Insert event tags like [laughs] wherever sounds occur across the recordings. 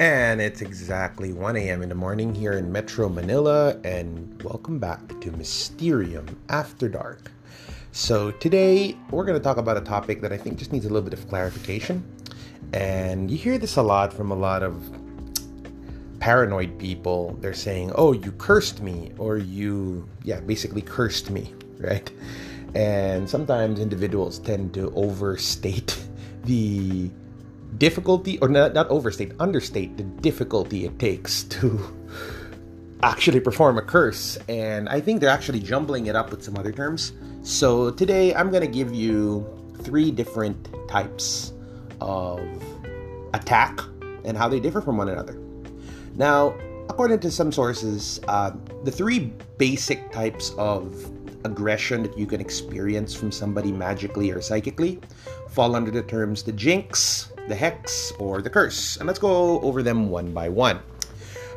And it's exactly 1 a.m. in the morning here in Metro Manila, and welcome back to Mysterium After Dark. So, today we're going to talk about a topic that I think just needs a little bit of clarification. And you hear this a lot from a lot of paranoid people. They're saying, oh, you cursed me, or you, yeah, basically cursed me, [laughs] right? And sometimes individuals tend to overstate [laughs] the difficulty, or not, not overstate, understate the difficulty it takes [laughs] to actually perform a curse. And I think they're actually jumbling it up with some other terms. So today I'm going to give you three different types of attack and how they differ from one another. Now, according to some sources, uh, the three basic types of aggression that you can experience from somebody magically or psychically fall under the terms the jinx, the hex, or the curse. And let's go over them one by one.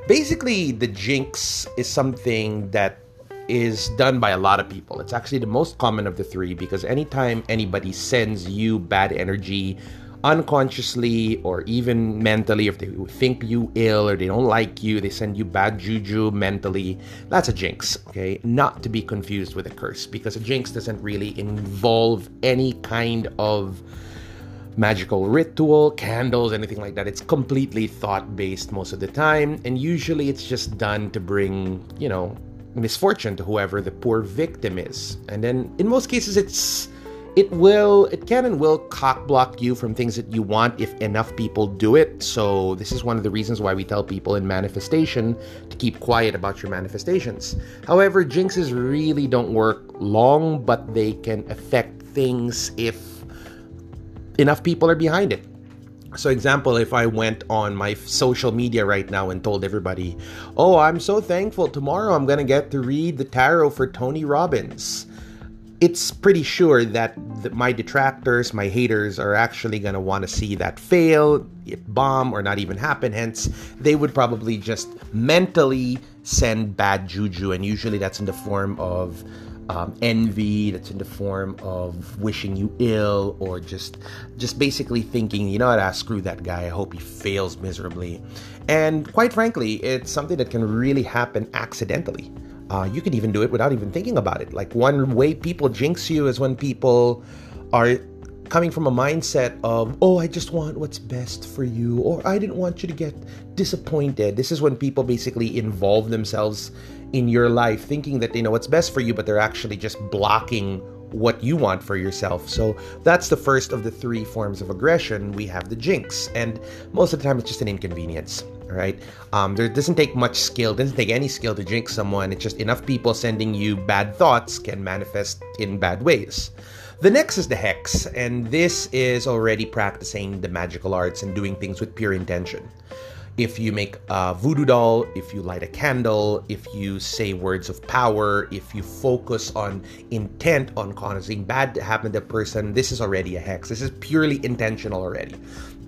Basically, the jinx is something that is done by a lot of people. It's actually the most common of the three because anytime anybody sends you bad energy, unconsciously or even mentally, if they think you ill or they don't like you, they send you bad juju mentally, that's a jinx, okay? Not to be confused with a curse because a jinx doesn't really involve any kind of magical ritual, candles, anything like that. It's completely thought based most of the time, and usually it's just done to bring, you know, misfortune to whoever the poor victim is. And then in most cases, it's it will it can and will cock block you from things that you want if enough people do it so this is one of the reasons why we tell people in manifestation to keep quiet about your manifestations however jinxes really don't work long but they can affect things if enough people are behind it so example if i went on my social media right now and told everybody oh i'm so thankful tomorrow i'm to get to read the tarot for tony robbins it's pretty sure that the, my detractors, my haters, are actually to want to see that fail, it bomb, or not even happen. Hence, they would probably just mentally send bad juju, and usually that's in the form of um, envy, that's in the form of wishing you ill, or just just basically thinking, you know what, ah, screw that guy. I hope he fails miserably. And quite frankly, it's something that can really happen accidentally. Uh, you can even do it without even thinking about it. Like one way people jinx you is when people are coming from a mindset of, oh, I just want what's best for you, or I didn't want you to get disappointed. This is when people basically involve themselves in your life thinking that they know what's best for you, but they're actually just blocking what you want for yourself. So that's the first of the three forms of aggression. We have the jinx, and most of the time it's just an inconvenience right? Um, there doesn't take much skill, doesn't take any skill to jinx someone. It's just enough people sending you bad thoughts can manifest in bad ways. The next is the hex, and this is already practicing the magical arts and doing things with pure intention. If you make a voodoo doll, if you light a candle, if you say words of power, if you focus on intent on causing bad to happen to a person, this is already a hex. This is purely intentional already.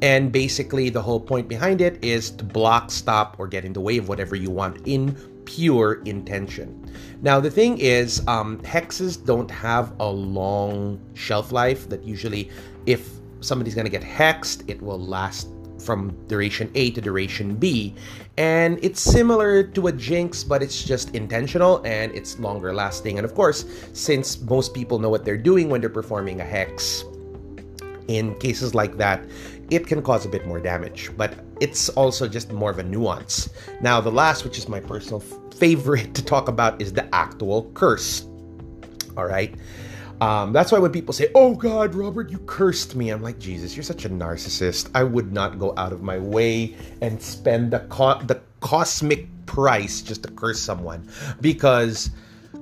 And basically, the whole point behind it is to block, stop, or get in the way of whatever you want in pure intention. Now, the thing is, um, hexes don't have a long shelf life. That usually, if somebody's going to get hexed, it will last from duration A to duration B. And it's similar to a jinx, but it's just intentional and it's longer lasting. And of course, since most people know what they're doing when they're performing a hex, in cases like that, it can cause a bit more damage, but it's also just more of a nuance. Now, the last, which is my personal favorite to talk about, is the actual curse. All right. Um, that's why when people say, "Oh God, Robert, you cursed me," I'm like, Jesus, you're such a narcissist. I would not go out of my way and spend the co- the cosmic price just to curse someone because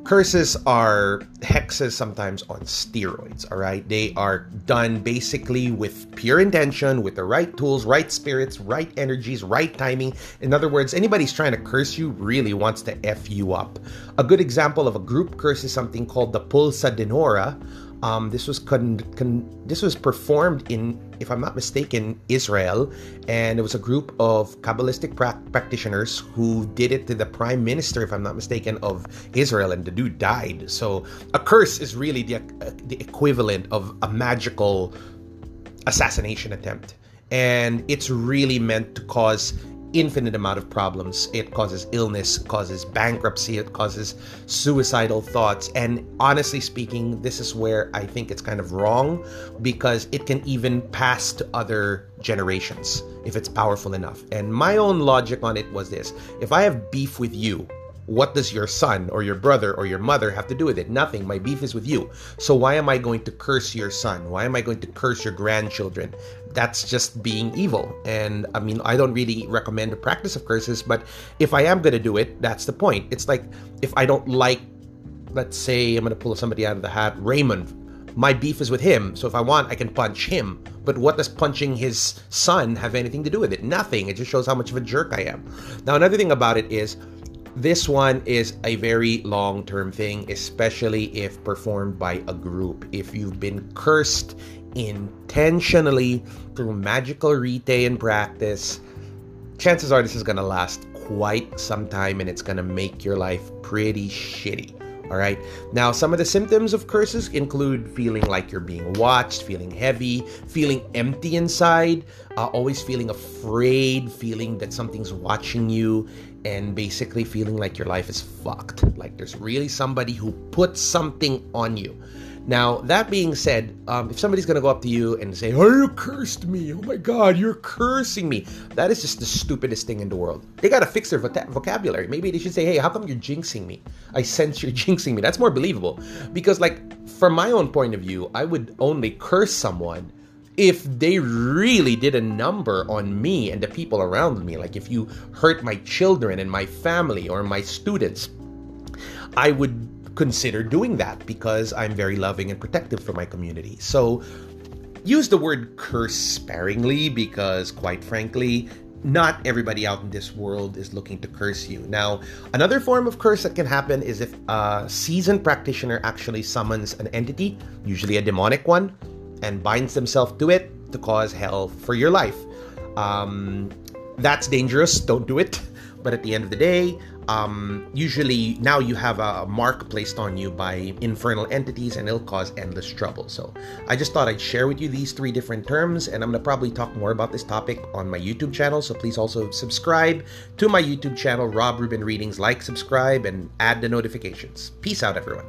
curses are hexes sometimes on steroids all right? They are done basically with pure intention with the right tools right spirits right energies right timing. In other words anybody's trying to curse you really wants to f you up. A good example of a group curse is something called the pulsa dinura um, this was con- con- this was performed in, if I'm not mistaken, Israel, and it was a group of Kabbalistic pra- practitioners who did it to the prime minister, if I'm not mistaken, of Israel, and the dude died. So a curse is really the uh, the equivalent of a magical assassination attempt, and it's really meant to cause infinite amount of problems. It causes illness, causes bankruptcy, it causes suicidal thoughts. And honestly speaking, this is where I think it's kind of wrong because it can even pass to other generations if it's powerful enough. And my own logic on it was this if I have beef with you, what does your son or your brother or your mother have to do with it? Nothing. My beef is with you. So why am I going to curse your son? Why am I going to curse your grandchildren? That's just being evil. And I mean, I don't really recommend the practice of curses, but if I am going to do it, that's the point. It's like if I don't like, let's say, I'm going to pull somebody out of the hat, Raymond. My beef is with him, so if I want, I can punch him. But what does punching his son have anything to do with it? Nothing. It just shows how much of a jerk I am. Now, another thing about it is, this one is a very long term thing, especially if performed by a group. If you've been cursed intentionally through magical rite and practice, chances are this is going to last quite some time and it's going to make your life pretty shitty. All right. Now, some of the symptoms of curses include feeling like you're being watched, feeling heavy, feeling empty inside, uh, always feeling afraid, feeling that something's watching you, and basically feeling like your life is fucked. Like there's really somebody who put something on you. Now, that being said, um, if somebody's going to go up to you and say, Oh, you cursed me. Oh my God, you're cursing me. That is just the stupidest thing in the world. They got to fix their vocabulary. Maybe they should say, Hey, how come you're jinxing me? I sense you're [laughs] jinxing me. That's more believable. Because, like, from my own point of view, I would only curse someone if they really did a number on me and the people around me, like if you hurt my children and my family or my students, I would consider doing that because I'm very loving and protective for my community. So use the word curse sparingly because, quite frankly, not everybody out in this world is looking to curse you. Now, another form of curse that can happen is if a seasoned practitioner actually summons an entity, usually a demonic one, and binds themselves to it to cause hell for your life. Um, that's dangerous. Don't do it. [laughs] But at the end of the day, um, usually now you have a mark placed on you by infernal entities and it'll cause endless trouble. So I just thought I'd share with you these three different terms, and I'm to probably talk more about this topic on my YouTube channel. So please also subscribe to my YouTube channel, Rob Rubin Readings. Like, subscribe, and add the notifications. Peace out, everyone.